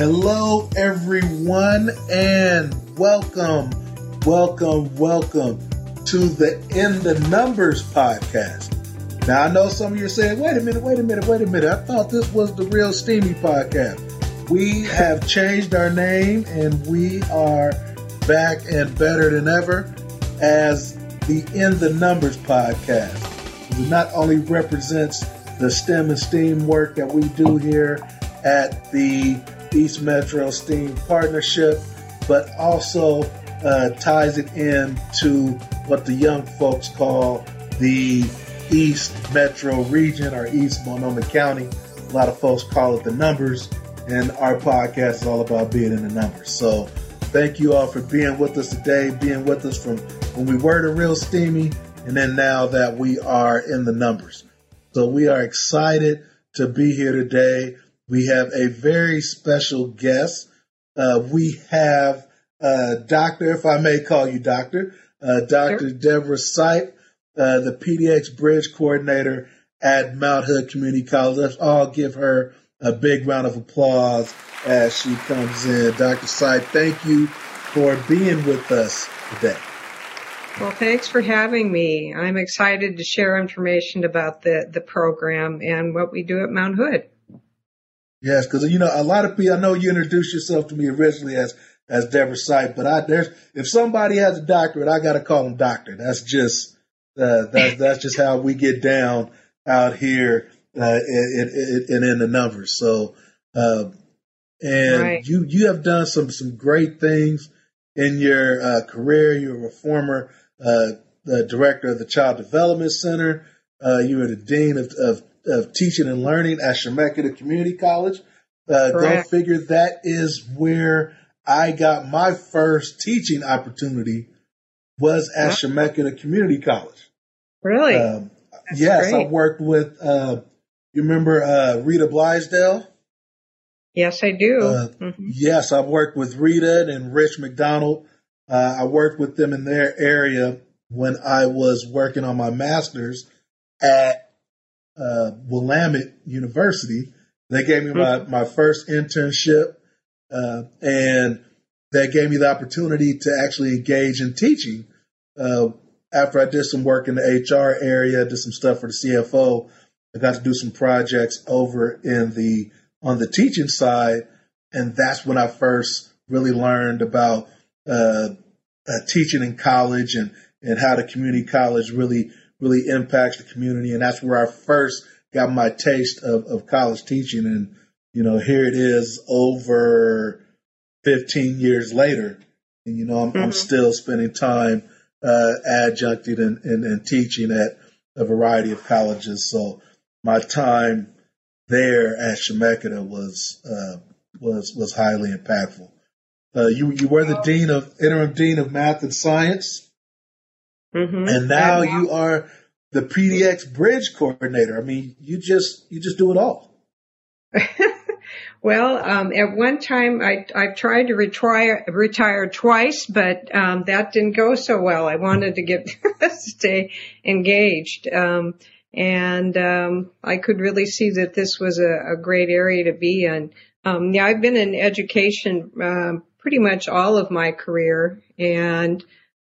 Hello, everyone, and welcome, welcome, welcome to the In the Numbers podcast. Now, I know some of you are saying, wait a minute, wait a minute, wait a minute. I thought this was the real Steamy podcast. We have changed our name and we are back and better than ever as the In the Numbers podcast. It not only represents the STEM and STEAM work that we do here at the East Metro STEAM Partnership, but also uh, ties it in to what the young folks call the East Metro region or East Multnomah County. A lot of folks call it the numbers, and our podcast is all about being in the numbers. So, thank you all for being with us today, being with us from when we were the real steamy, and then now that we are in the numbers. So, we are excited to be here today. We have a very special guest. Uh, we have uh, Doctor, if I may call you Doctor, uh, Dr. Sure. Deborah Sipe uh, the PDX Bridge Coordinator at Mount Hood Community College. Let's all give her a big round of applause as she comes in. Dr. Sipe, thank you for being with us today. Well, thanks for having me. I'm excited to share information about the, the program and what we do at Mount Hood. Yes, because you know a lot of people. I know you introduced yourself to me originally as as Deborah Sipe, but I there's if somebody has a doctorate, I got to call them doctor. That's just uh, that, that's just how we get down out here uh, and, in the numbers. So, uh, and right. you you have done some some great things in your uh, career. You're a former uh, the director of the Child Development Center. Uh, you were the dean of, of, of teaching and learning at Chemeketa Community College. Uh, go figure. That is where I got my first teaching opportunity was at Chemeketa Community College. Really? Um, yes, great. I worked with. Uh, you remember uh, Rita Blaisdell? Yes, I do. Uh, mm-hmm. Yes, I've worked with Rita and Rich McDonald. Uh, I worked with them in their area when I was working on my master's at uh, Willamette University. They gave me my, my first internship, uh, and that gave me the opportunity to actually engage in teaching. Uh, after I did some work in the HR area, did some stuff for the CFO, I got to do some projects over in the on the teaching side, and that's when I first really learned about uh, uh, teaching in college and and how the community college really really impacts the community, and that's where I first got my taste of, of college teaching, and you know here it is over 15 years later, and you know I'm, mm-hmm. I'm still spending time uh, adjuncted and, and, and, teaching at a variety of colleges. So my time there at Chemeketa was uh, was was highly impactful. Uh, you you were the dean of interim dean of math and science, mm-hmm. and now you are the PDX bridge coordinator. I mean, you just you just do it all. Well, um, at one time I, I tried to retire, retire twice, but um, that didn't go so well. I wanted to get stay engaged, um, and um, I could really see that this was a, a great area to be in. Um, yeah, I've been in education uh, pretty much all of my career, and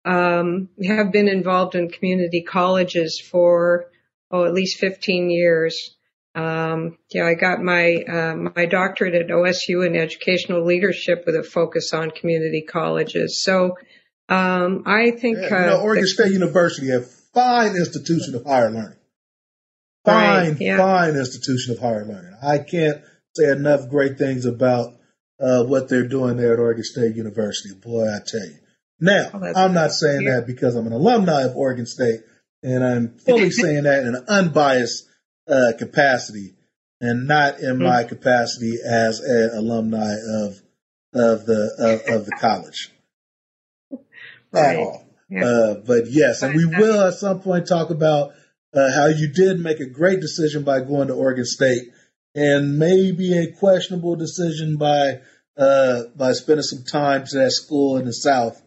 um, have been involved in community colleges for oh at least 15 years. Um, yeah, I got my uh, my doctorate at OSU in educational leadership with a focus on community colleges. So um, I think yeah, you know, uh, Oregon the, State University have fine institution of higher learning. Fine, right, yeah. fine institution of higher learning. I can't say enough great things about uh, what they're doing there at Oregon State University. Boy, I tell you. Now, oh, I'm not saying that because I'm an alumni of Oregon State, and I'm fully saying that in an unbiased uh, capacity and not in mm-hmm. my capacity as an alumni of of the of, of the college right. at all. Yeah. Uh, but yes, and we will at some point talk about uh, how you did make a great decision by going to Oregon State, and maybe a questionable decision by uh, by spending some time to that school in the South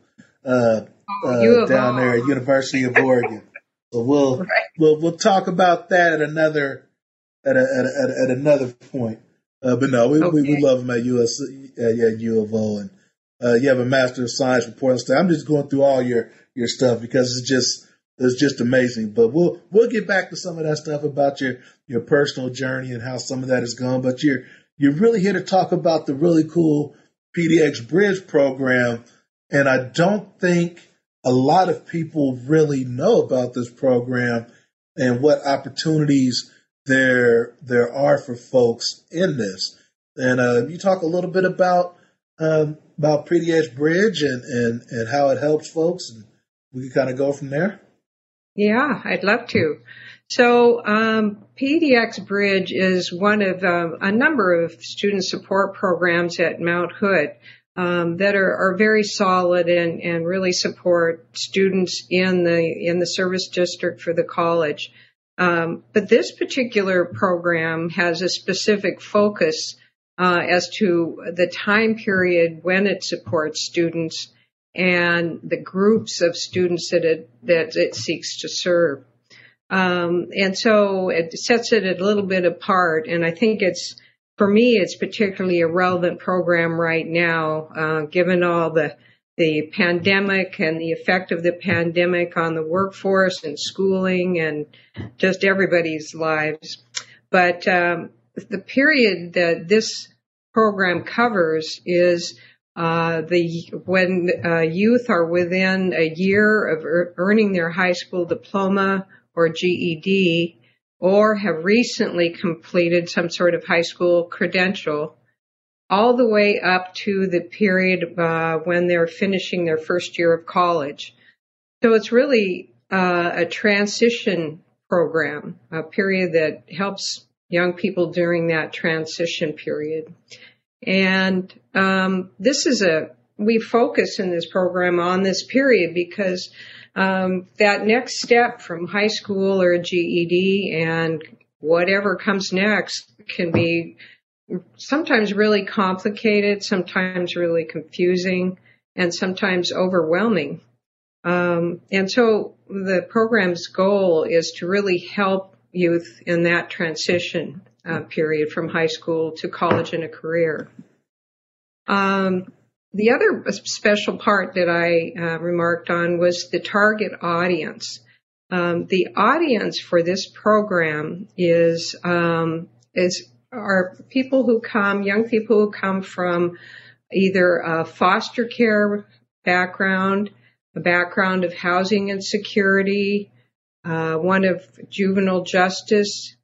uh, uh, down there at University of Oregon. So we'll right. we'll we'll talk about that at another at a, at, a, at, another point. Uh, but no, we, okay. we, we love him at US at U of O, and uh, you have a Master of Science from Portland State. I'm just going through all your your stuff because it's just it's just amazing. But we'll we'll get back to some of that stuff about your your personal journey and how some of that is gone. But you're you're really here to talk about the really cool PDX Bridge program, and I don't think a lot of people really know about this program and what opportunities there there are for folks in this. And uh, you talk a little bit about um, about PDX Bridge and, and and how it helps folks, and we can kind of go from there. Yeah, I'd love to. So um, PDX Bridge is one of uh, a number of student support programs at Mount Hood um, that are, are, very solid and, and really support students in the in the service district for the college. Um, but this particular program has a specific focus uh, as to the time period when it supports students and the groups of students that it that it seeks to serve. Um, and so it sets it a little bit apart, and I think it's for me, it's particularly a relevant program right now, uh, given all the the pandemic and the effect of the pandemic on the workforce and schooling and just everybody's lives. But um, the period that this program covers is uh, the when uh, youth are within a year of er- earning their high school diploma or GED or have recently completed some sort of high school credential all the way up to the period uh, when they're finishing their first year of college. So it's really uh, a transition program, a period that helps young people during that transition period. And um, this is a we focus in this program on this period because um, that next step from high school or GED and whatever comes next can be sometimes really complicated, sometimes really confusing, and sometimes overwhelming. Um, and so the program's goal is to really help youth in that transition uh, period from high school to college and a career. Um, the other special part that I uh, remarked on was the target audience. Um, the audience for this program is um, is are people who come, young people who come from either a foster care background, a background of housing insecurity, uh, one of juvenile justice,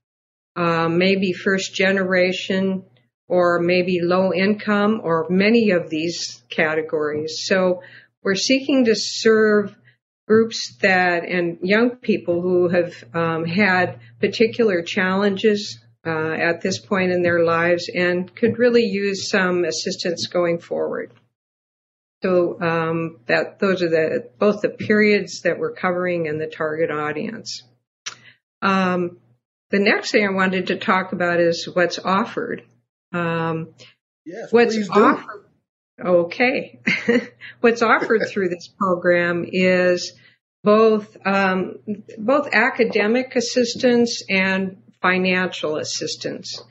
uh, maybe first generation or maybe low income or many of these categories. So we're seeking to serve groups that and young people who have um, had particular challenges uh, at this point in their lives and could really use some assistance going forward. So um, that those are the both the periods that we're covering and the target audience. Um, the next thing I wanted to talk about is what's offered. Um, yes, what's offered? Okay, what's offered through this program is both um, both academic assistance and financial assistance,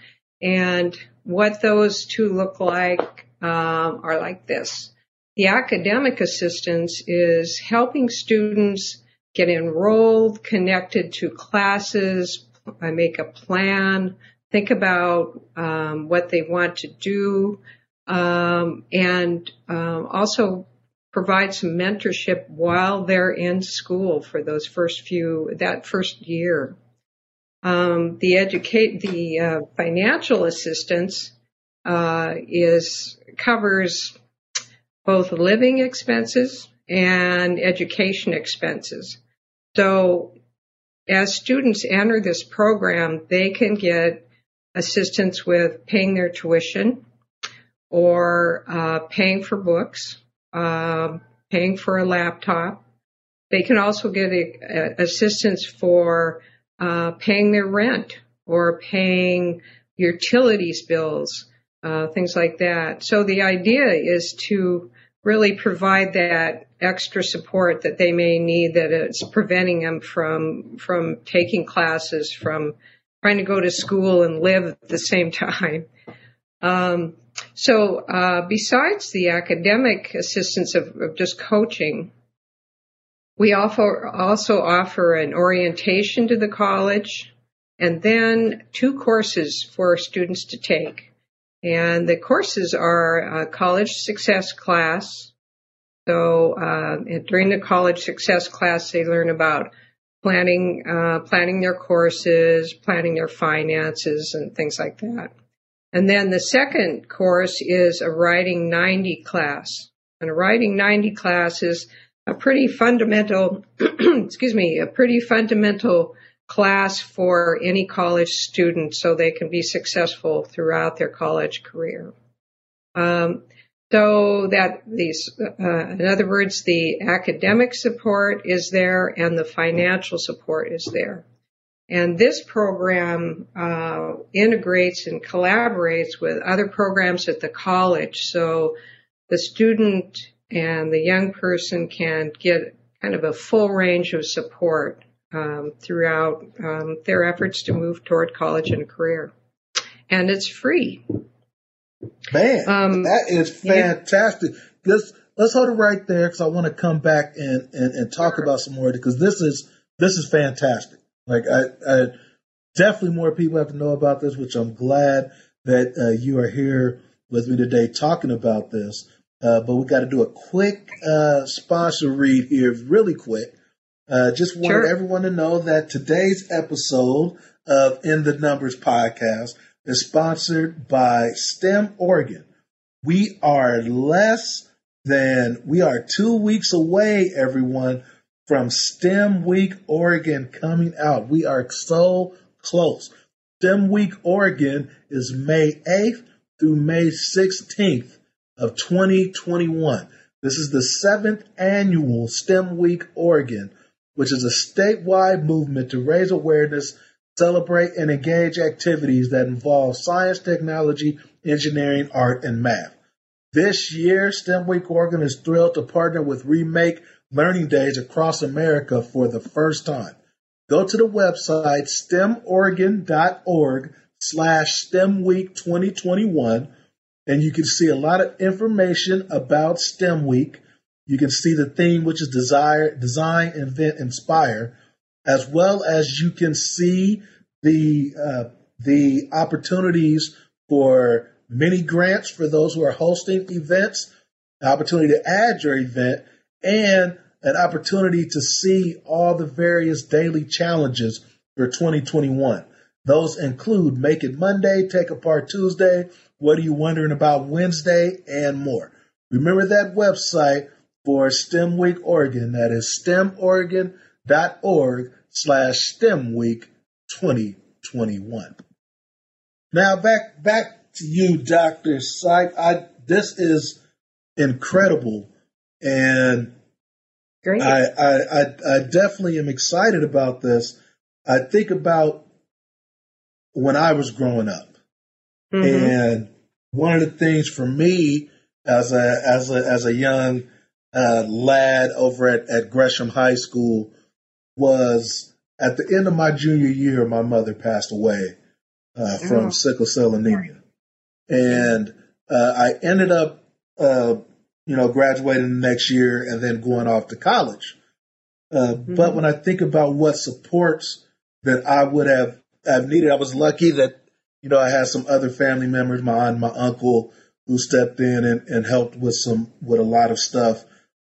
and what those two look like um, are like this. The academic assistance is helping students get enrolled, connected to classes, make a plan, think about um, what they want to do, um, and um, also provide some mentorship while they're in school for those first few that first year. Um, the educate the uh, financial assistance uh, is covers both living expenses and education expenses. So as students enter this program, they can get assistance with paying their tuition or uh, paying for books, uh, paying for a laptop. They can also get a, a assistance for uh, paying their rent or paying utilities bills, uh, things like that. So the idea is to really provide that extra support that they may need that it's preventing them from from taking classes from trying to go to school and live at the same time. Um, so uh, besides the academic assistance of, of just coaching, we offer, also offer an orientation to the college and then two courses for students to take. And the courses are a college success class. So uh, during the college success class, they learn about planning, uh, planning their courses, planning their finances, and things like that. And then the second course is a writing 90 class. And a writing 90 class is a pretty fundamental, excuse me, a pretty fundamental class for any college student so they can be successful throughout their college career. Um, so that these, uh, in other words, the academic support is there and the financial support is there. And this program uh, integrates and collaborates with other programs at the college. So the student and the young person can get kind of a full range of support um, throughout um, their efforts to move toward college and career. And it's free. Man, um, that is fantastic. Yeah. Let's let's hold it right there because I want to come back and, and, and talk sure. about some more because this is this is fantastic. Like I, I, definitely more people have to know about this, which I'm glad that uh, you are here with me today talking about this. Uh, but we got to do a quick uh, sponsor read here, really quick. Uh, just wanted sure. everyone to know that today's episode of In the Numbers podcast is sponsored by STEM Oregon. We are less than, we are two weeks away, everyone, from STEM Week Oregon coming out. We are so close. STEM Week Oregon is May 8th through May 16th of 2021. This is the seventh annual STEM Week Oregon, which is a statewide movement to raise awareness, celebrate, and engage activities that involve science, technology, engineering, art, and math. This year, STEM Week Oregon is thrilled to partner with Remake learning days across America for the first time. Go to the website stemoregon.org slash STEMweek 2021 and you can see a lot of information about STEM Week. You can see the theme, which is desire, design, invent, inspire, as well as you can see the uh, the opportunities for mini grants for those who are hosting events, the opportunity to add your event, and an opportunity to see all the various daily challenges for 2021. Those include Make It Monday, Take Apart Tuesday, What Are You Wondering About Wednesday, and more. Remember that website for STEM Week Oregon. That is stemoregon.org slash STEM Week 2021. Now back back to you, Dr. Sipe. I this is incredible and Great. I, I, I, I definitely am excited about this. I think about when I was growing up. Mm-hmm. And one of the things for me as a, as a, as a young uh, lad over at, at Gresham High School was at the end of my junior year, my mother passed away uh, from oh. sickle cell anemia. And uh, I ended up uh, you know, graduating the next year and then going off to college. Uh, mm-hmm. But when I think about what supports that I would have, have needed, I was lucky that, you know, I had some other family members, my aunt, my uncle, who stepped in and, and helped with some, with a lot of stuff,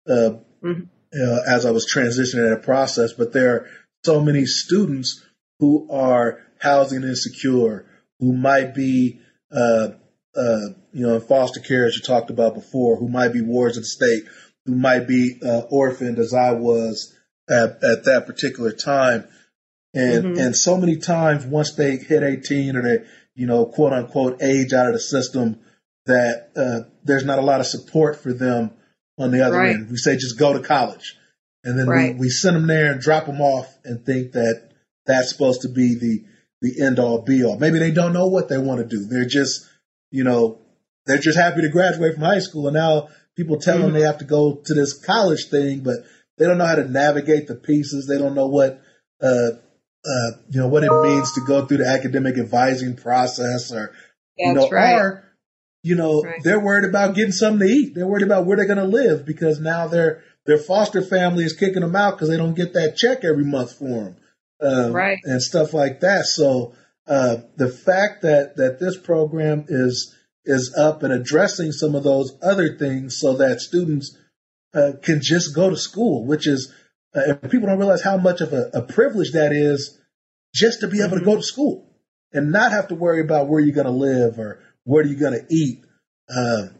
uh, mm-hmm. Uh, as I was transitioning that process. But there are so many students who are housing insecure, who might be, uh, uh, you know, in foster care, as you talked about before, who might be wards of the state, who might be uh, orphaned as I was at, at that particular time. And, mm-hmm. and so many times once they hit 18 or they, you know, quote unquote age out of the system, that uh, there's not a lot of support for them on the other right. end. We say just go to college. And then right. we, we send them there and drop them off and think that that's supposed to be the, the end all be all. Maybe they don't know what they want to do. They're just you know, they're just happy to graduate from high school. And now people tell mm-hmm. them they have to go to this college thing, but they don't know how to navigate the pieces. They don't know what, uh, uh, you know, what it means to go through the academic advising process or, That's you know, right. or you know, right. they're worried about getting something to eat. They're worried about where they're going to live because now their their foster family is kicking them out because they don't get that check every month for them, um, right? And stuff like that. So uh, the fact that that this program is is up and addressing some of those other things so that students uh, can just go to school, which is uh, people don't realize how much of a, a, privilege that is just to be able mm-hmm. to go to school and not have to worry about where you're going to live or what are you going to eat, um,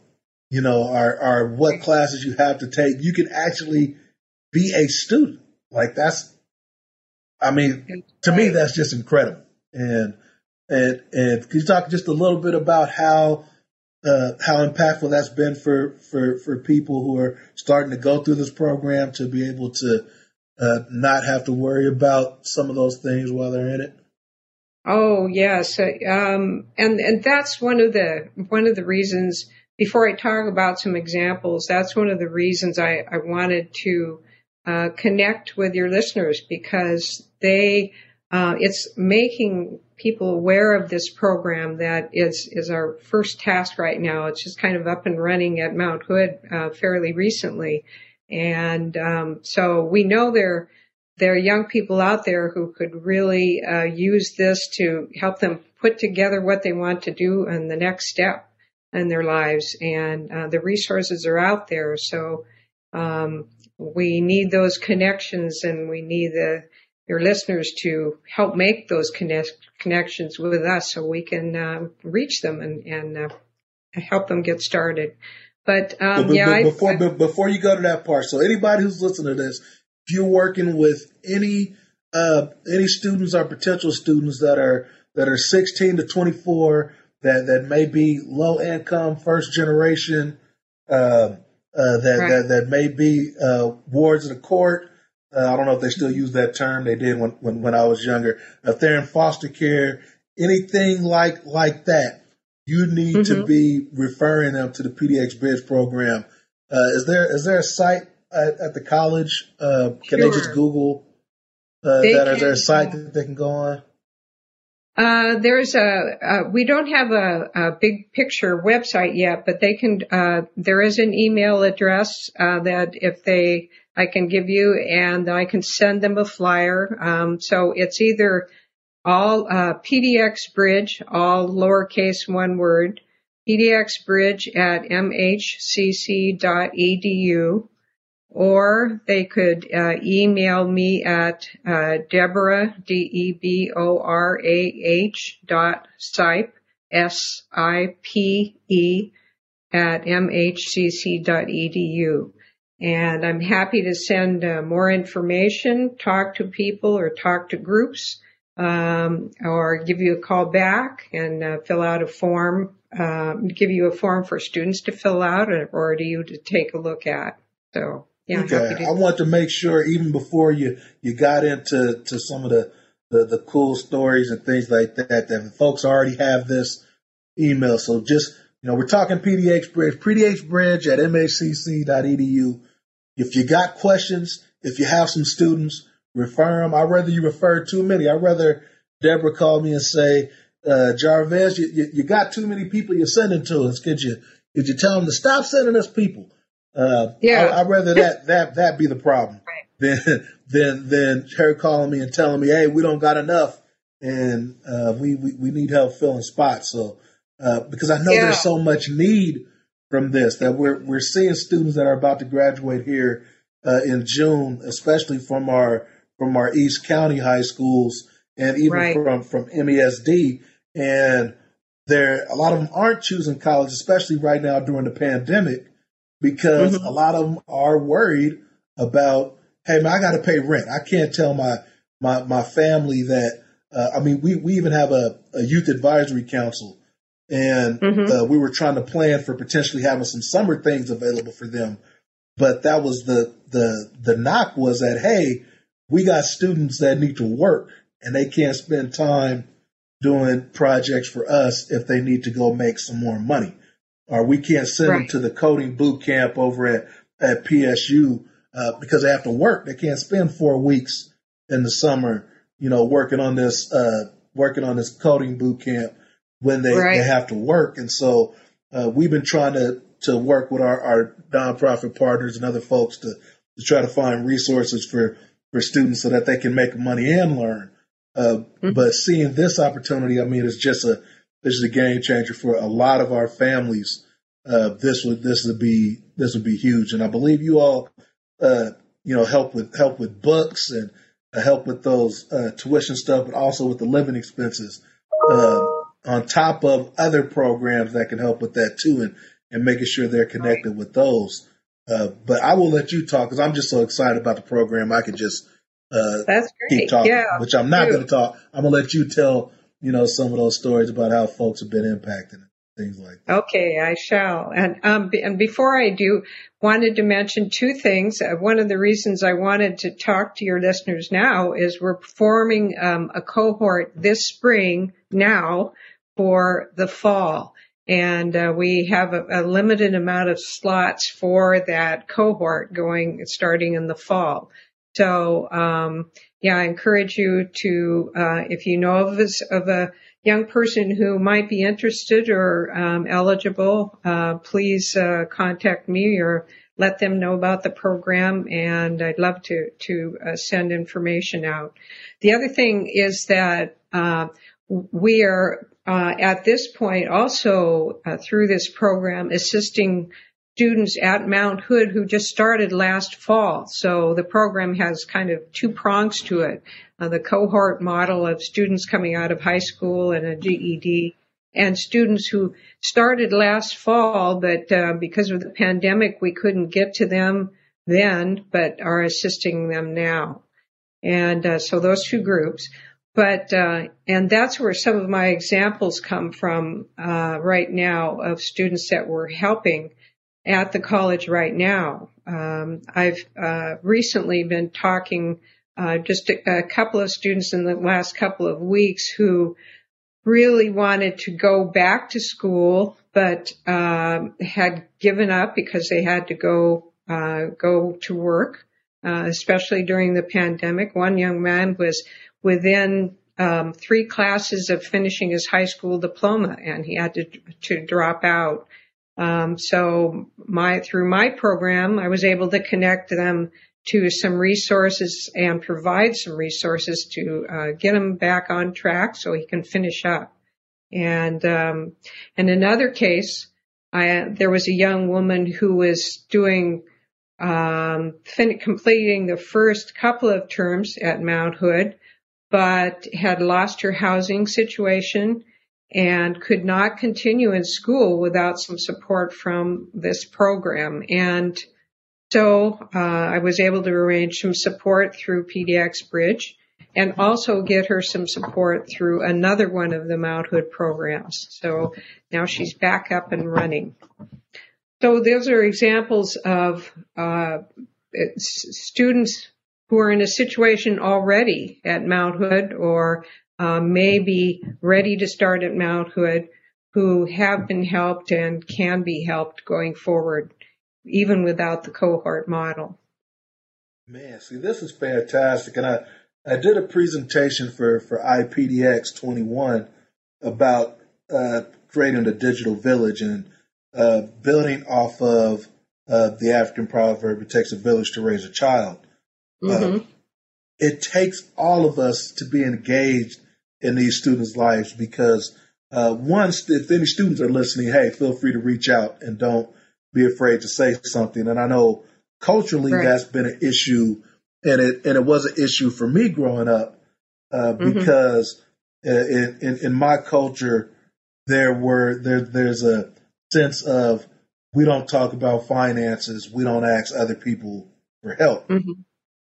you know, or, or what classes you have to take. You can actually be a student. Like that's, I mean, to me, that's just incredible. And, and, and could you talk just a little bit about how, uh, how impactful that's been for, for, for people who are starting to go through this program to be able to, uh, not have to worry about some of those things while they're in it? Oh yes, um, and and that's one of the one of the reasons. Before I talk about some examples, that's one of the reasons I, I wanted to uh, connect with your listeners because they uh, it's making people aware of this program that is is our first task right now. It's just kind of up and running at Mount Hood uh, fairly recently, and um, so we know there there are young people out there who could really uh, use this to help them put together what they want to do and the next step in their lives. And uh, the resources are out there, so um, we need those connections, and we need the your listeners to help make those connect, connections with us so we can uh, reach them and, and uh, help them get started. But, um, yeah, before I, before you go to that part, so anybody who's listening to this, if you're working with any uh, any students or potential students that are that are 16 to 24 that that may be low income, first generation, uh, uh, that, right. that that may be uh, wards of the court, uh, I don't know if they still use that term. They did when, when, when I was younger. If they're in foster care, anything like like that, you need mm-hmm. to be referring them to the PDX Bridge program. Uh, is there is there a site at, at the college? Uh, can sure. they just Google uh, that? Can, is there a site that they can go on? Uh, there's a, uh, we don't have a, a, big picture website yet, but they can, uh, there is an email address, uh, that if they, I can give you and I can send them a flyer. Um, so it's either all, uh, PDX Bridge, all lowercase one word, PDX Bridge at mhcc.edu or they could uh, email me at uh, Deborah D E B O R A H dot Sipe S I P E at edu. And I'm happy to send uh, more information, talk to people, or talk to groups, um, or give you a call back and uh, fill out a form, uh, give you a form for students to fill out, or to you to take a look at. So yeah, okay. I want to make sure even before you you got into to some of the, the, the cool stories and things like that that folks already have this email. So just you know, we're talking PDX Bridge, PDX Bridge at mhcc.edu. If you got questions, if you have some students, refer them. I'd rather you refer too many. I'd rather Deborah call me and say, uh, Jarvez, you, you, you, got too many people you're sending to us. Could you, could you tell them to stop sending us people? Uh, yeah. I, would rather that, that, that be the problem right. than, than, than her calling me and telling me, Hey, we don't got enough and, uh, we, we, we need help filling spots. So, uh, because I know yeah. there's so much need from this that we're, we're seeing students that are about to graduate here, uh, in June, especially from our, from our East County high schools and even right. from, from MESD. And there, a lot of them aren't choosing college, especially right now during the pandemic because mm-hmm. a lot of them are worried about, hey man, I got to pay rent. I can't tell my my my family that. Uh, I mean, we we even have a, a youth advisory council, and mm-hmm. uh, we were trying to plan for potentially having some summer things available for them. But that was the the the knock was that hey, we got students that need to work and they can't spend time doing projects for us if they need to go make some more money or we can't send right. them to the coding boot camp over at, at PSU uh, because they have to work. They can't spend four weeks in the summer, you know, working on this, uh, working on this coding boot camp when they, right. they have to work. And so uh, we've been trying to to work with our, our nonprofit partners and other folks to to try to find resources for for students so that they can make money and learn. Uh, mm-hmm. But seeing this opportunity, I mean, it's just a this is a game changer for a lot of our families. Uh, this would this would be this would be huge, and I believe you all, uh, you know, help with help with books and uh, help with those uh, tuition stuff, but also with the living expenses. Uh, on top of other programs that can help with that too, and and making sure they're connected with those. Uh, but I will let you talk because I'm just so excited about the program. I could just uh, That's great. keep talking, yeah, which I'm not going to talk. I'm going to let you tell you know some of those stories about how folks have been impacted things like that. Okay, I shall. And um, and before I do, wanted to mention two things. Uh, one of the reasons I wanted to talk to your listeners now is we're forming um, a cohort this spring now for the fall. And uh, we have a, a, limited amount of slots for that cohort going starting in the fall. So, um, yeah, I encourage you to, uh, if you know of, of a young person who might be interested or um, eligible, uh, please uh, contact me or let them know about the program, and I'd love to to uh, send information out. The other thing is that uh, we are uh, at this point also through this program assisting students at Mount Hood who just started last fall. So the program has kind of two prongs to it. Uh, the cohort model of students coming out of high school and a GED and students who started last fall, but uh, because of the pandemic, we couldn't get to them then, but are assisting them now. And uh, so those two groups. But uh, and that's where some of my examples come from uh, right now of students that we're helping at the college right now. Um, I've uh, recently been talking uh, just a, a, couple of students in the last couple of weeks who really wanted to go back to school, but um, had given up because they had to go uh, go to work, uh, especially during the pandemic. One young man was within um, three classes of finishing his high school diploma, and he had to to drop out. Um, so my through my program, I was able to connect them to some resources and provide some resources to uh, get him back on track so he can finish up. And um, in another case, I, there was a young woman who was doing um, fin- completing the first couple of terms at Mount Hood, but had lost her housing situation and could not continue in school without some support from this program. And so uh, I was able to arrange some support through PDX Bridge and also get her some support through another one of the Mount Hood programs. So now she's back up and running. So those are examples of uh, students who are in a situation already at Mount Hood or uh, may be ready to start at Mount Hood who have been helped and can be helped going forward even without the cohort model. Man, see, this is fantastic. And I, I did a presentation for, for IPDX 21 about uh, creating a digital village and uh, building off of uh, the African proverb, it takes a village to raise a child. Mm-hmm. Uh, it takes all of us to be engaged in these students' lives because uh, once, if any students are listening, hey, feel free to reach out and don't be afraid to say something. And I know culturally right. that's been an issue, and it and it was an issue for me growing up uh, mm-hmm. because in, in, in my culture there were there there's a sense of we don't talk about finances, we don't ask other people for help, mm-hmm.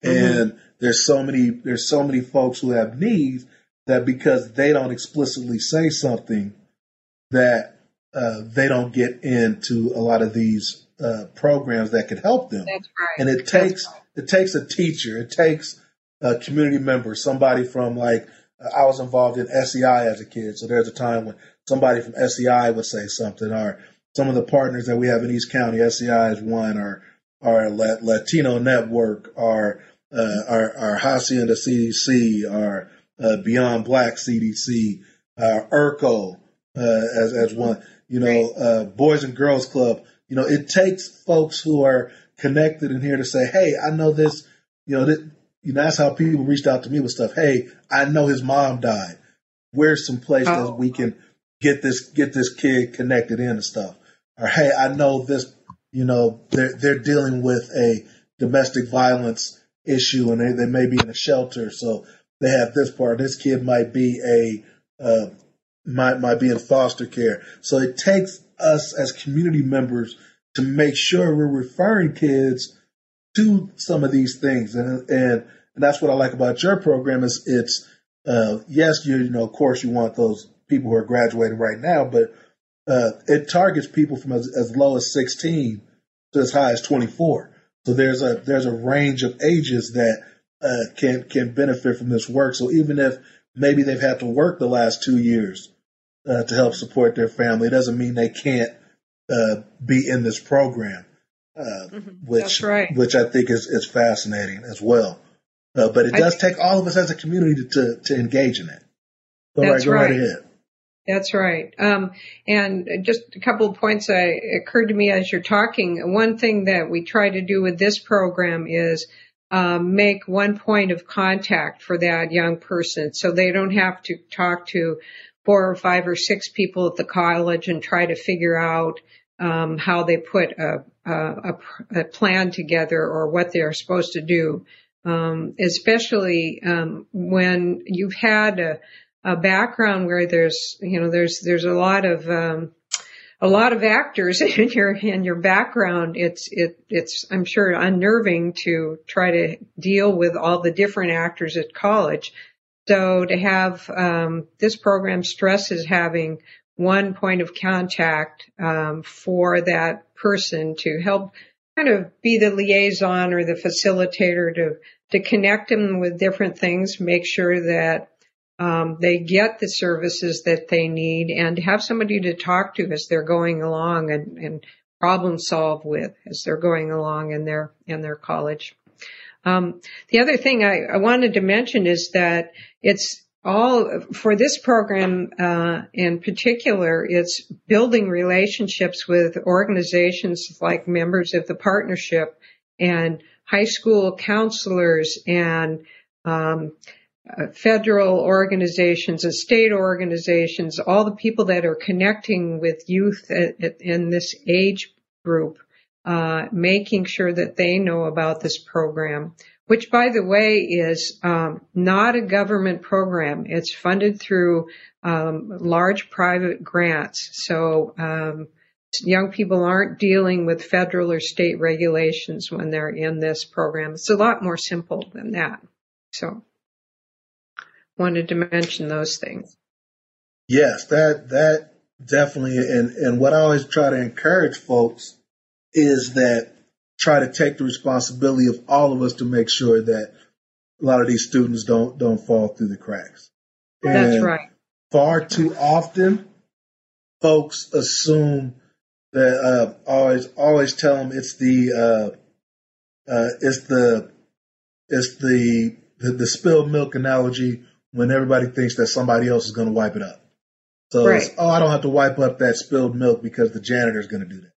and mm-hmm. there's so many there's so many folks who have needs that because they don't explicitly say something that uh, they don't get into a lot of these uh, programs that could help them. That's right. And it takes right. it takes a teacher, it takes a community member, somebody from like I was involved in SEI as a kid, so there's a time when somebody from SEI would say something, or some of the partners that we have in East County, SEI is one, or our Latino Network, our uh, our our Hacienda CDC, our Beyond Black CDC, our IRCO uh, as as one you know, uh, Boys and Girls Club. You know, it takes folks who are connected in here to say, hey, I know this, you know, that, you know, that's how people reached out to me with stuff. Hey, I know his mom died. Where's some place oh. that we can get this get this kid connected in and stuff? Or hey, I know this, you know, they're they're dealing with a domestic violence issue and they, they may be in a shelter, so they have this part. This kid might be a uh, might might be in foster care. So it takes us as community members to make sure we're referring kids to some of these things, and and, and that's what I like about your program is it's uh, yes, you, you know, of course, you want those people who are graduating right now, but uh, it targets people from as, as low as 16 to as high as 24. So there's a there's a range of ages that uh, can can benefit from this work. So even if maybe they've had to work the last two years uh, to help support their family, it doesn't mean they can't uh, be in this program, uh, mm-hmm. which right. which I think is is fascinating as well. Uh, but it does take all of us as a community to, to, to engage in it. Go That's right, go right. right ahead. That's right. Um, and just a couple of points that occurred to me as you're talking. One thing that we try to do with this program is um, make one point of contact for that young person. So they don't have to talk to four or five or six people at the college and try to figure out um, how they put a, a, a, plan together or what they're supposed to do. Um, especially um, when you've had a, a, background where there's you know there's there's a lot of um, a lot of actors in your in your background. It's it it's I'm sure unnerving to try to deal with all the different actors at college. So to have um, this program stresses having one point of contact um, for that person to help kind of be the liaison or the facilitator to to connect them with different things, make sure that um, they get the services that they need, and have somebody to talk to as they're going along and, and problem solve with as they're going along in their in their college. Um, the other thing I, I, wanted to mention is that it's all for this program uh, in particular. It's building relationships with organizations like members of the partnership and high school counselors and um, federal organizations and state organizations, all the people that are connecting with youth in this age group, uh, making sure that they know about this program which by the way is um, not a government program. It's funded through um, large private grants. So um, young people aren't dealing with federal or state regulations when they're in this program. It's a lot more simple than that. So wanted to mention those things. Yes, that that definitely and and what I always try to encourage folks is that try to take the responsibility of all of us to make sure that a lot of these students don't don't fall through the cracks. And That's right. Far too often, folks assume that uh, always always tell them it's the uh, uh, it's the it's the, the, the spilled milk analogy when everybody thinks that somebody else is going to wipe it up. So right. oh, I don't have to wipe up that spilled milk because the janitor is going to do that.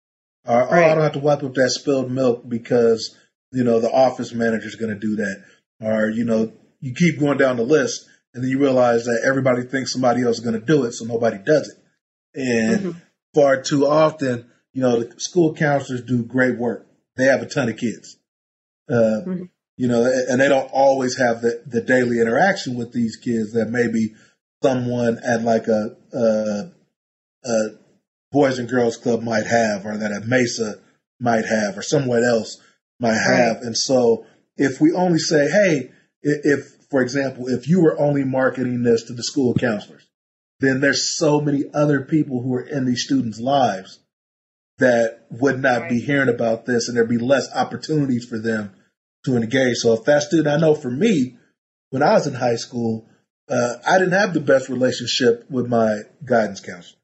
Or, right. oh, I don't have to wipe up that spilled milk because, you know, the office manager is going to do that. Or, you know, you keep going down the list and then you realize that everybody thinks somebody else is going to do it, so nobody does it. And mm-hmm. far too often, you know, the school counselors do great work. They have a ton of kids. Uh, mm-hmm. You know, and they don't always have the, the daily interaction with these kids that maybe someone at like a, a, a Boys and Girls Club might have, or that a Mesa might have, or somewhere else might have. Right. And so if we only say, hey, if, for example, if you were only marketing this to the school counselors, then there's so many other people who are in these students' lives that would not right. be hearing about this and there'd be less opportunities for them to engage. So if that student, I know for me, when I was in high school, uh, I didn't have the best relationship with my guidance counselor.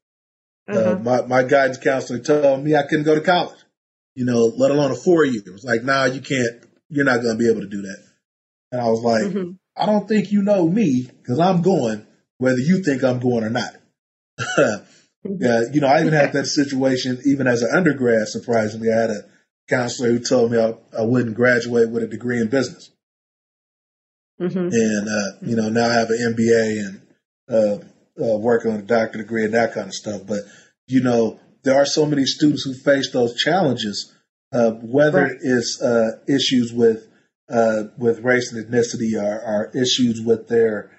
Uh-huh. Uh, my, my guidance counselor told me I couldn't go to college, you know, let alone a four year. It was like, nah, you can't, you're not going to be able to do that. And I was like, mm-hmm. I don't think you know me because I'm going whether you think I'm going or not. Yeah, you know, I even had that situation even as an undergrad. Surprisingly, I had a counselor who told me I, I wouldn't graduate with a degree in business, mm-hmm. and uh, you know now I have an MBA and uh, uh, working on a doctorate degree and that kind of stuff. But you know, there are so many students who face those challenges, uh, whether right. it's uh, issues with uh, with race and ethnicity, or, or issues with their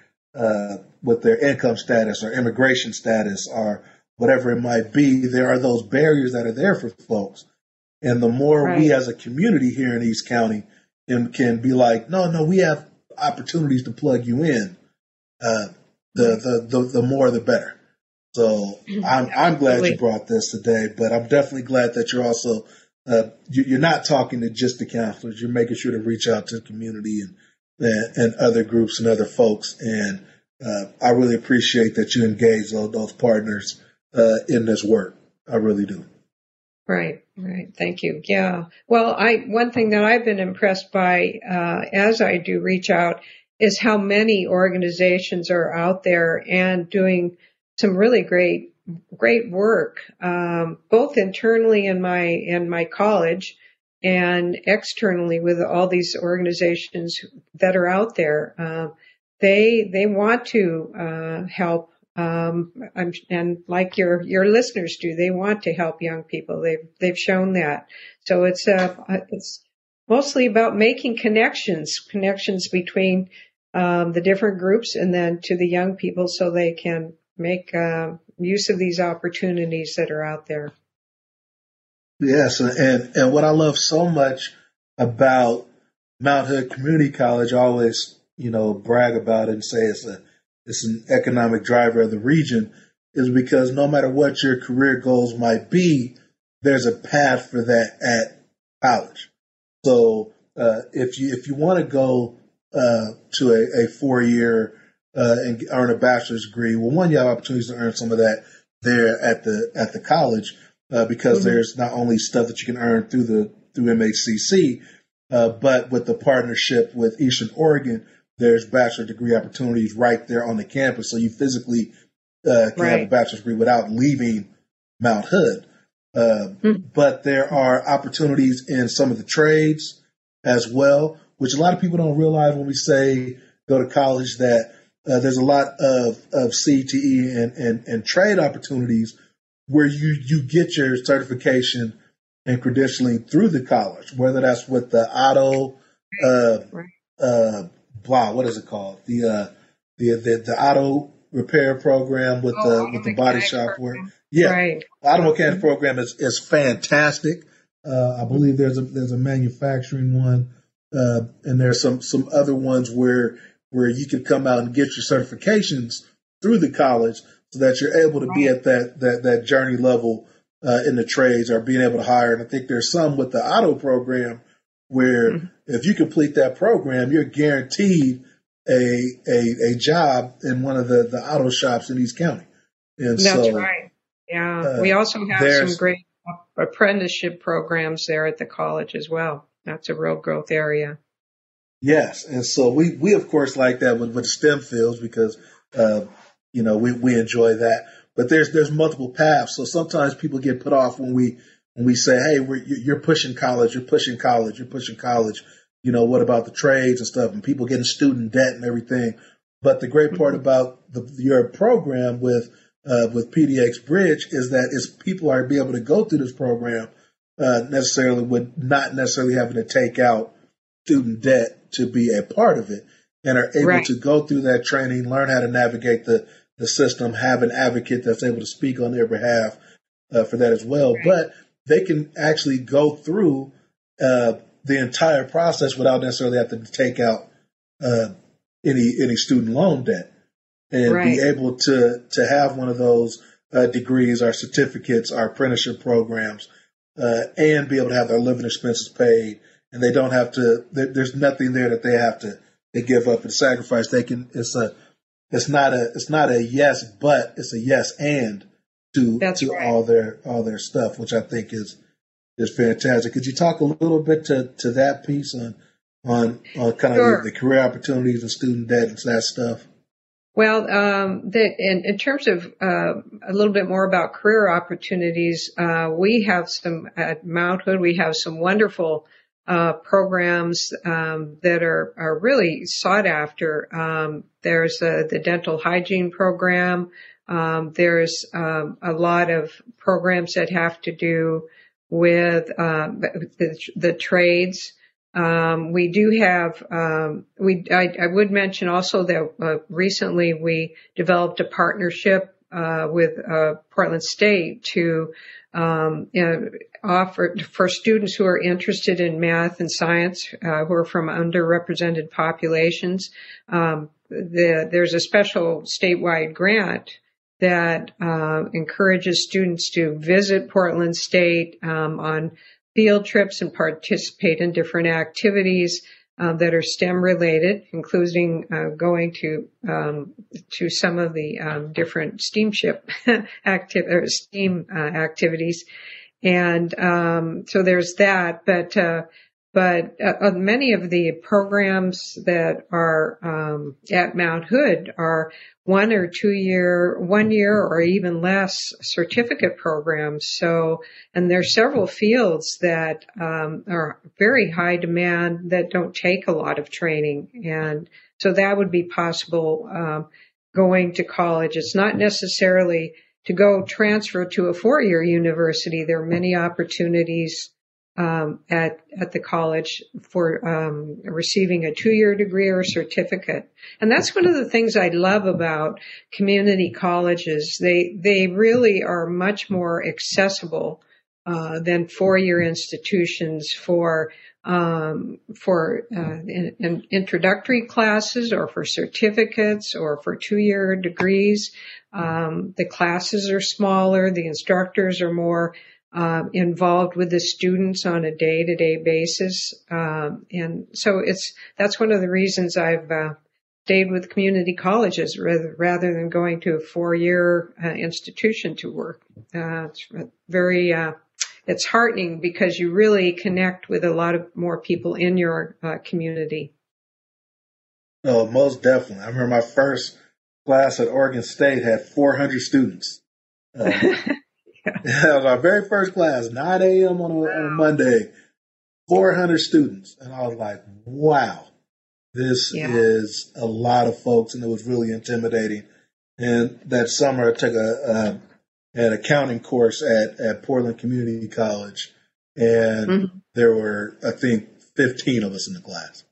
with their income status or immigration status, or whatever it might be, there are those barriers that are there for folks. And the more right. we as a community here in East County can, can be like, no, no, we have opportunities to plug you in, uh, the, the, the, the more the better. So I'm, I'm glad you brought this today, but I'm definitely glad that you're also, uh, you're not talking to just the counselors. You're making sure to reach out to the community and, and, and other groups and other folks. And, uh, I really appreciate that you engage those, those partners uh, in this work. I really do. Right, right. Thank you. Yeah. Well, I one thing that I've been impressed by uh, as I do reach out is how many organizations are out there and doing some really great great work, um, both internally in my in my college and externally with all these organizations that are out there. Uh, they they want to uh, help um, and like your your listeners do, they want to help young people. They've they've shown that. So it's uh, it's mostly about making connections, connections between um, the different groups, and then to the young people, so they can make uh, use of these opportunities that are out there. Yes, and and what I love so much about Mount Hood Community College, I always you know brag about it and say it's a it's an economic driver of the region, is because no matter what your career goals might be, there's a path for that at college. So uh, if you if you want to go uh, to a, a four year uh, and earn a bachelor's degree, well, one you have opportunities to earn some of that there at the at the college uh, because mm-hmm. there's not only stuff that you can earn through the through MHCC, uh, but with the partnership with Eastern Oregon, there's bachelor degree opportunities right there on the campus. So you physically uh, can right. have a bachelor's degree without leaving Mount Hood. Uh, mm-hmm. But there are opportunities in some of the trades as well, which a lot of people don't realize when we say go to college that uh, there's a lot of, of CTE and, and, and trade opportunities where you, you get your certification and credentialing through the college, whether that's with the auto, uh, right. Blah, what is it called? The uh, the the, the auto repair program with oh, the with the body shop program. work. Yeah, right. auto mechanic mm-hmm. program is is fantastic. Uh, I believe there's a there's a manufacturing one, uh, and there's some some other ones where where you can come out and get your certifications through the college, so that you're able to right. be at that that that journey level uh, in the trades or being able to hire. And I think there's some with the auto program where mm-hmm. If you complete that program, you're guaranteed a, a, a job in one of the, the auto shops in East County. And That's so, right. Yeah. Uh, we also have some great apprenticeship programs there at the college as well. That's a real growth area. Yes. And so we, we of course like that with, with STEM fields because, uh, you know, we, we enjoy that, but there's, there's multiple paths. So sometimes people get put off when we, when we say, hey, you're pushing college, you're pushing college, you're pushing college. You know, what about the trades and stuff and people getting student debt and everything? But the great part mm-hmm. about the, your program with uh, with PDX Bridge is that is people are be able to go through this program uh, necessarily with not necessarily having to take out student debt to be a part of it and are able right. to go through that training, learn how to navigate the, the system, have an advocate that's able to speak on their behalf uh, for that as well. Right. But they can actually go through uh, the entire process without necessarily having to take out uh, any any student loan debt and right. be able to to have one of those uh, degrees, our certificates, our apprenticeship programs, uh, and be able to have their living expenses paid, and they don't have to. there's nothing there that they have to they give up and sacrifice. They can. It's a. It's not a. It's not a yes, but it's a yes and to That's to right. all their all their stuff, which I think is is fantastic. Could you talk a little bit to, to that piece on on, on kind sure. of the, the, career opportunities and student debt and that stuff? Well, um, the, in, in, terms of uh, a little bit more about career opportunities, uh, we have some at Mount Hood. We have some wonderful uh, programs um, that are are really sought after. Um, there's the dental hygiene program. Um, there's um, a lot of programs that have to do with um, the, the trades. Um, we do have, um, we, I, I, would mention also that uh, recently we developed a partnership uh, with uh, Portland State to um, offer for students who are interested in math and science, uh, who are from underrepresented populations. Um, the, there's a special statewide grant that uh, encourages students to visit Portland State um, on field trips and participate in different activities uh, that are STEM related, including uh, going to um, to some of the um, different steamship active or steam uh, activities, and um, so there's that. But uh, but uh, many of the programs that are um, at Mount Hood are one or two year, one year or even less certificate programs. So, and there are several fields that um, are very high demand that don't take a lot of training, and so that would be possible um, going to college. It's not necessarily to go transfer to a four year university. There are many opportunities um, at at the college for um, receiving a two-year degree or certificate. And that's one of the things I love about community colleges. They they really are much more accessible uh, than four-year institutions for um, for uh, in, in introductory classes or for certificates or for two-year degrees. Um, the classes are smaller. The instructors are more um, involved with the students on a day-to-day basis, um, and so it's that's one of the reasons I've uh, stayed with community colleges rather rather than going to a four-year uh, institution to work. Uh, it's very uh, it's heartening because you really connect with a lot of more people in your uh, community. Oh, most definitely. I remember my first class at Oregon State had 400 students. Uh, that was our very first class, 9 a.m. on a, on a Monday, 400 students. And I was like, wow, this yeah. is a lot of folks. And it was really intimidating. And that summer I took a, a an accounting course at, at Portland Community College. And mm-hmm. there were, I think, 15 of us in the class.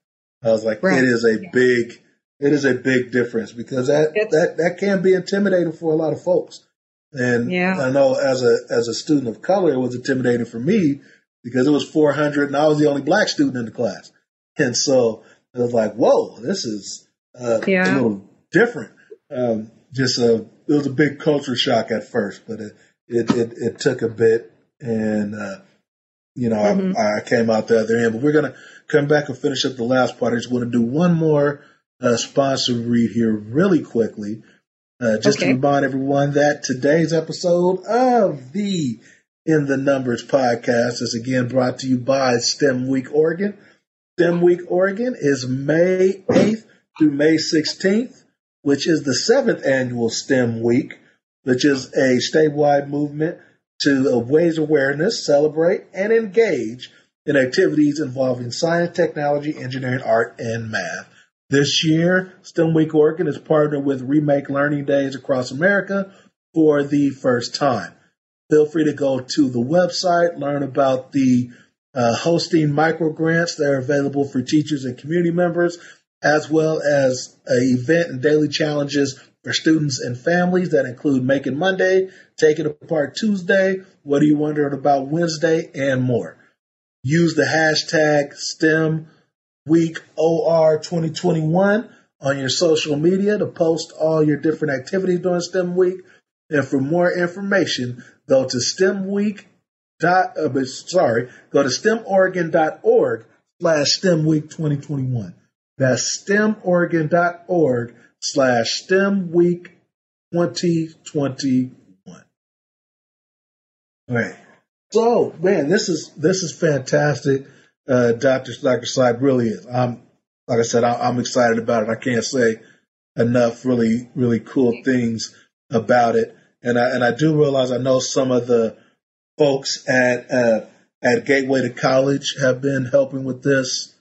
I was like, right. it is a yeah. big, it is a big difference because that, that, that can be intimidating for a lot of folks. And yeah. I know as a as a student of color, it was intimidating for me because it was 400 and I was the only black student in the class. And so it was like, whoa, this is uh, yeah. a little different. Um, just a, it was a big culture shock at first, but it, it, it, it took a bit and, uh, you know, mm-hmm. I, I, came out the other end, but we're going to come back and finish up the last part. I just want to do one more, uh, sponsor read here really quickly. Uh, just okay. to remind everyone that today's episode of the In the Numbers podcast is again brought to you by STEM Week Oregon. STEM Week Oregon is May 8th through May 16th, which is the seventh annual STEM Week, which is a statewide movement to raise awareness, celebrate, and engage in activities involving science, technology, engineering, art, and math. This year, STEM Week Oregon is partnered with Remake Learning Days across America for the first time. Feel free to go to the website, learn about the uh, hosting micro grants that are available for teachers and community members, as well as event and daily challenges for students and families that include Making Monday, Taking Apart Tuesday, What Are You Wondering About Wednesday, and more. Use the hashtag STEM Week OR 2021 on your social media to post all your different activities during STEM Week. And for more information, go to STEM Week. Dot, uh, sorry, go to stemoregon.org slash STEM Week 2021. That's stemoregon.org slash STEM Week 2021. All right. So, man, this is this is fantastic uh, Dr. Dr. Sipe really is. I'm, like I said, I, am excited about it. I can't say enough really really cool things about it. And I and I do realize I know some of the folks at uh, at Gateway to College have been helping with this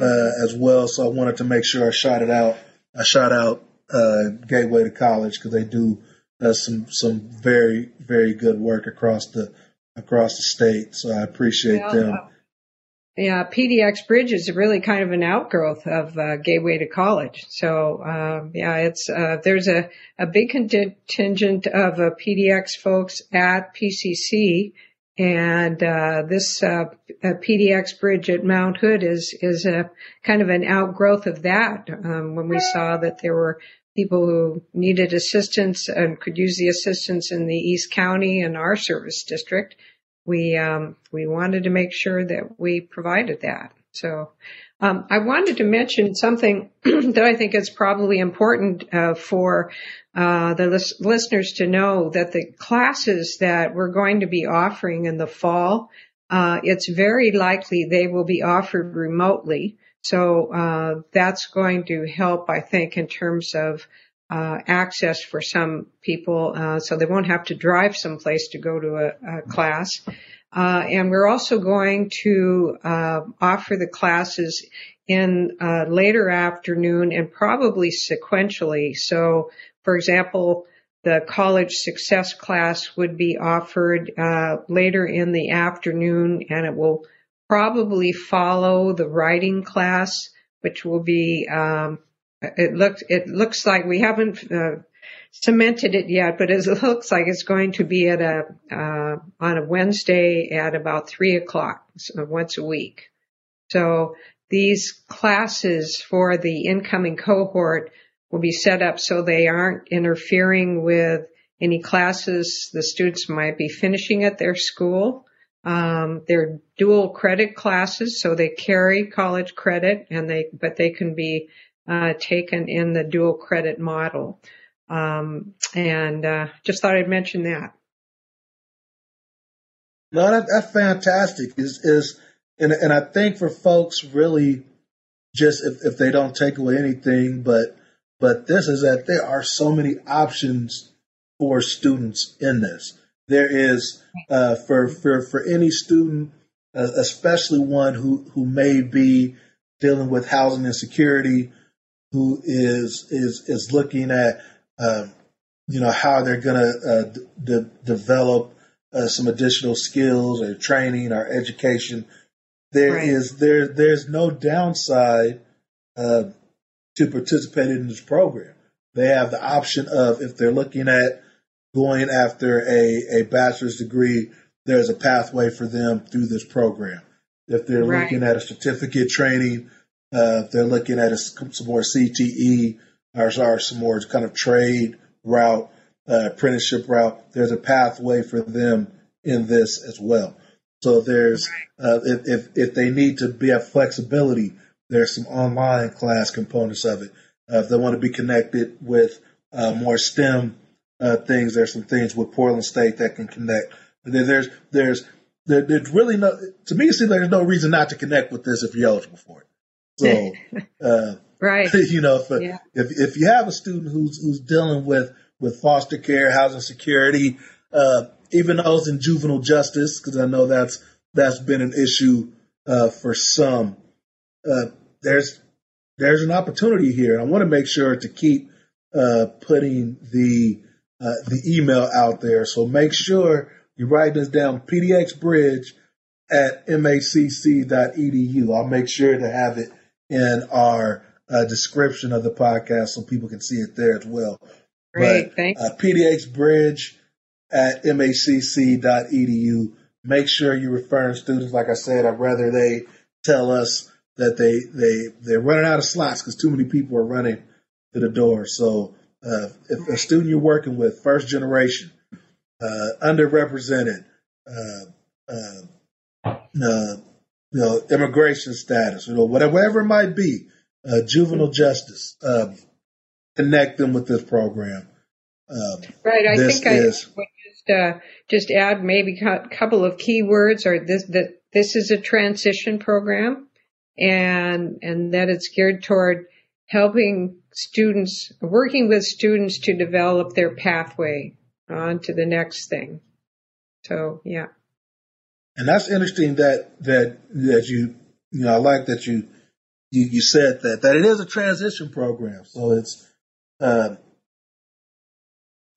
uh, as well. So I wanted to make sure I shot it out. I shot out uh, Gateway to College because they do uh, some some very very good work across the across the state. So I appreciate well, them. Uh, yeah, PDX Bridge is really kind of an outgrowth of uh, Gateway to College. So um, yeah, it's uh, there's a a big contingent of uh, PDX folks at PCC, and uh, this uh, PDX Bridge at Mount Hood is is a kind of an outgrowth of that. Um, when we saw that there were people who needed assistance and could use the assistance in the East County and our service district we um, we wanted to make sure that we provided that. So um, I wanted to mention something that I think is probably important uh, for uh, the lis- listeners to know that the classes that we're going to be offering in the fall, uh, it's very likely they will be offered remotely. So uh, that's going to help, I think, in terms of uh, access for some people, uh, so they won't have to drive someplace to go to a, a class. Uh, and we're also going to uh, offer the classes in uh, later afternoon and probably sequentially. So, for example, the college success class would be offered uh, later in the afternoon, and it will probably follow the writing class, which will be um, it looks it looks like we haven't uh, cemented it yet, but it looks like it's going to be at a uh, on a Wednesday at about three o'clock, so once a week. So these classes for the incoming cohort will be set up so they aren't interfering with any classes the students might be finishing at their school. Um, they're dual credit classes, so they carry college credit, and they but they can be uh, taken in the dual credit model. Um, and uh, just thought I'd mention that. No, that, that's fantastic. Is is and and I think for folks really, just if, if they don't take away anything, but but this is that there are so many options for students in this. There is uh, for for for any student, uh, especially one who who may be dealing with housing insecurity, who is is is looking at um, you know how they're going to uh, d- develop uh, some additional skills or training or education. There right. is there there's no downside uh, to participating in this program. They have the option of if they're looking at going after a, a bachelor's degree, there's a pathway for them through this program. If they're right. looking at a certificate training, uh, they're looking at a, some more CTE or, or some more kind of trade route, uh, apprenticeship route, there's a pathway for them in this as well. So there's uh, if, if, if they need to be have flexibility, there's some online class components of it. Uh, if they want to be connected with uh, more STEM uh, things, there's some things with Portland State that can connect. There's there's there, there's really no to me it seems like there's no reason not to connect with this if you're eligible for it. So, uh, right, you know, if, yeah. if if you have a student who's who's dealing with with foster care, housing security, uh, even those in juvenile justice, because I know that's that's been an issue uh, for some. Uh, there's there's an opportunity here. I want to make sure to keep uh, putting the uh, the email out there. So make sure you write this down. PDX Bridge at mhcc.edu. I'll make sure to have it in our uh, description of the podcast so people can see it there as well. Great, but, thanks. Uh, PDX Bridge at mhcc.edu. Make sure you're referring students. Like I said, I'd rather they tell us that they they they're running out of slots because too many people are running to the door. So uh, if a student you're working with, first generation, uh, underrepresented, uh, uh, uh you know, immigration status, you know, whatever, whatever it might be, uh, juvenile justice, uh, connect them with this program. Um, right. I think is, I would just, uh, just add maybe a couple of keywords or this, that this is a transition program and, and that it's geared toward helping students, working with students to develop their pathway on to the next thing. So, yeah. And that's interesting that, that, that you, you know, I like that you, you, you said that, that it is a transition program. So it's, uh,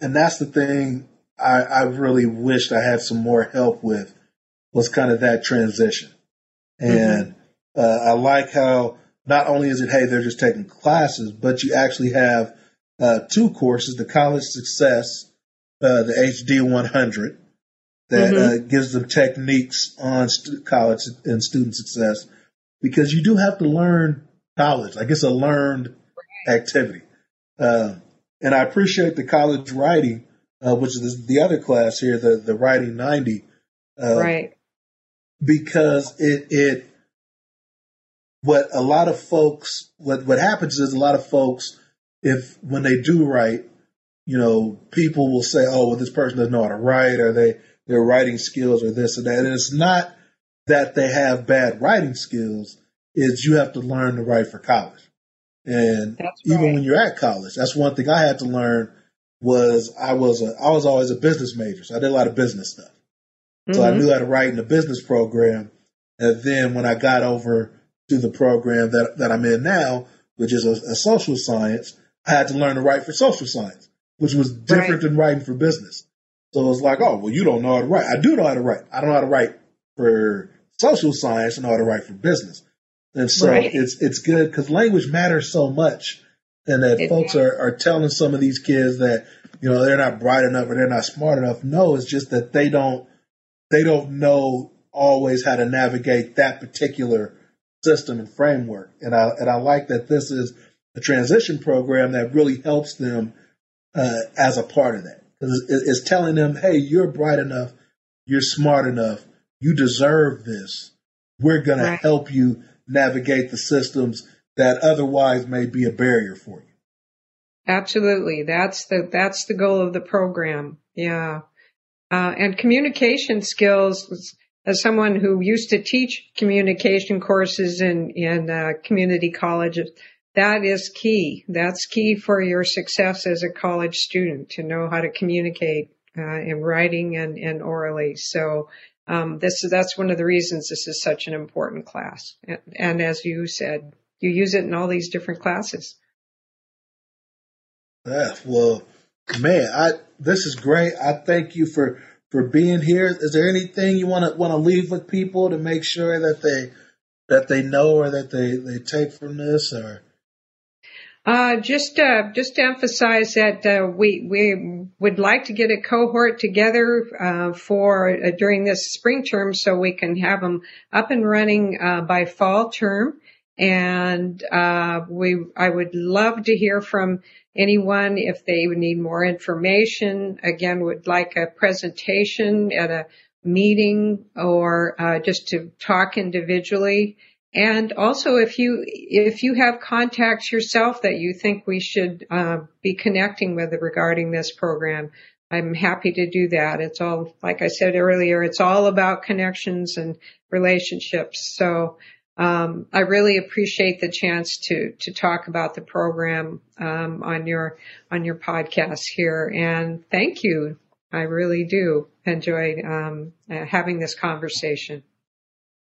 and that's the thing I, I really wished I had some more help with was kind of that transition. And mm-hmm. uh, I like how not only is it, hey, they're just taking classes, but you actually have uh, two courses, the college success, uh, the HD 100, that mm-hmm. Uh, gives them techniques on st- college and student success, because you do have to learn college. Like it's a learned activity. Uh, and I appreciate the college writing, uh, which is the other class here, the, the writing 90. right. Because it, it, what a lot of folks, what, what happens is a lot of folks, if when they do write, you know, people will say, oh, well, this person doesn't know how to write or they, their writing skills or this or that. And it's not that they have bad writing skills. It's you have to learn to write for college. And right. even when you're at college, that's one thing I had to learn was I was a, I was always a business major. So I did a lot of business stuff. Mm-hmm. So I mm-hmm. knew how to write in a business program. And then when I got over to the program that, that I'm in now, which is a, a social science, I had to learn to write for social science, which was different right. than writing for business. So it's like, oh, well, you don't know how to write. I do know how to write. I don't know how to write for social science. I know how to write for business. And so right. it's, it's good because language matters so much and that it, folks are, are telling some of these kids that, you know, they're not bright enough or they're not smart enough. No, it's just that they don't, they don't know always how to navigate that particular system and framework. And I and I like that this is a transition program that really helps them uh, as a part of that because it's telling them, hey, you're bright enough, you're smart enough, you deserve this. We're going right. to help you navigate the systems that otherwise may be a barrier for you. Absolutely, that's the that's the goal of the program. Yeah, uh, and communication skills as someone who used to teach communication courses in in uh, community colleges, that is key. That's key for your success as a college student to know how to communicate uh, in writing and, and orally. So um, this that's one of the reasons this is such an important class. And, and as you said, you use it in all these different classes. Yeah, well, man, I this is great. I thank you for for being here. Is there anything you want to want to leave with people to make sure that they that they know or that they they take from this or? Uh, just uh, just to emphasize that uh, we we would like to get a cohort together uh, for uh, during this spring term so we can have them up and running uh, by fall term. And we I would love to hear from anyone if they need more information. Again, would like a presentation at a meeting or uh, just to talk individually. And also, if you if you have contacts yourself that you think we should uh, be connecting with regarding this program, I'm happy to do that. It's all, like I said earlier, it's all about connections and relationships. So um, I really appreciate the chance to to talk about the program um, on your on your podcast here, and thank you. I really do enjoy um, uh, having this conversation.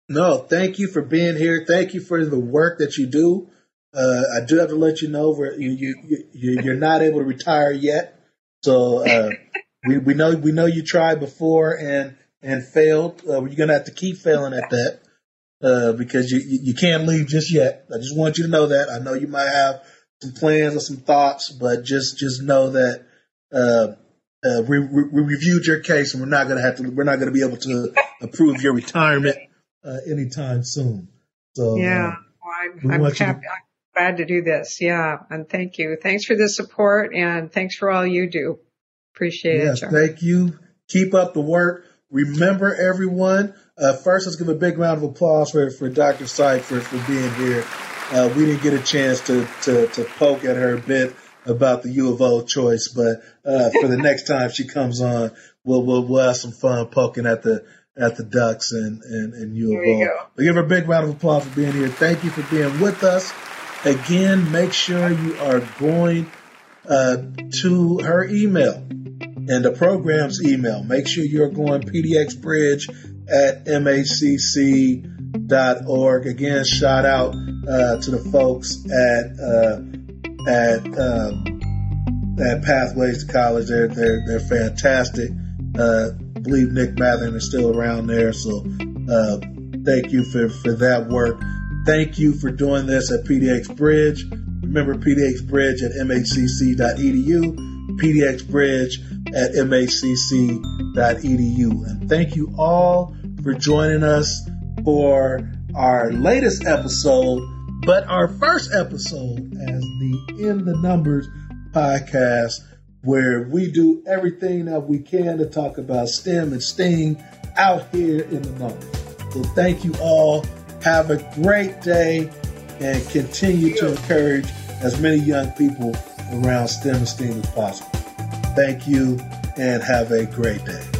No, thank you for being here. Thank you for the work that you do. Uh, I do have to let you know where you, you, you you're not able to retire yet. So uh, we we know we know you tried before and and failed. Uh, you're gonna have to keep failing at that uh, because you, you can't leave just yet. I just want you to know that. I know you might have some plans or some thoughts, but just just know that uh, uh, we, we, reviewed your case, and we're not to have to. We're not going to be able to approve your retirement uh, anytime soon. So yeah, well, I'm, I'm happy. To, I'm glad to do this. Yeah, and thank you. Thanks for the support, and thanks for all you do. Appreciate yes, it. Yes, thank you. Keep up the work. Remember, everyone, uh, first, let's give a big round of applause for, for Dr. Sipe for, for being here. Uh, we didn't get a chance to, to, to poke at her a bit about the U of O choice, but uh, for the next time she comes on, we'll, we'll, we'll have some fun poking at the at the Ducks and, and, and U of O. But give her a big round of applause for being here. Thank you for being with us. Again, make sure you are going uh, to her email and the program's email. Make sure you're going pdxbridge at mhcc.org. Again, shout out uh, to the folks at uh, at um, at Pathways to College. They're they're they're fantastic. I believe Nick Mathern is still around there, so uh, thank you for for that work. Thank you for doing this at PDX Bridge. Remember PDX Bridge at mhcc.edu, PDX Bridge at mhcc.edu. And thank you all for joining us for our latest episode, but our first episode as the In the Numbers podcast, where we do everything that we can to talk about STEM and STEAM out here in the numbers. So thank you all. Have a great day and continue to encourage as many young people around STEM and STEAM as possible. Thank you and have a great day.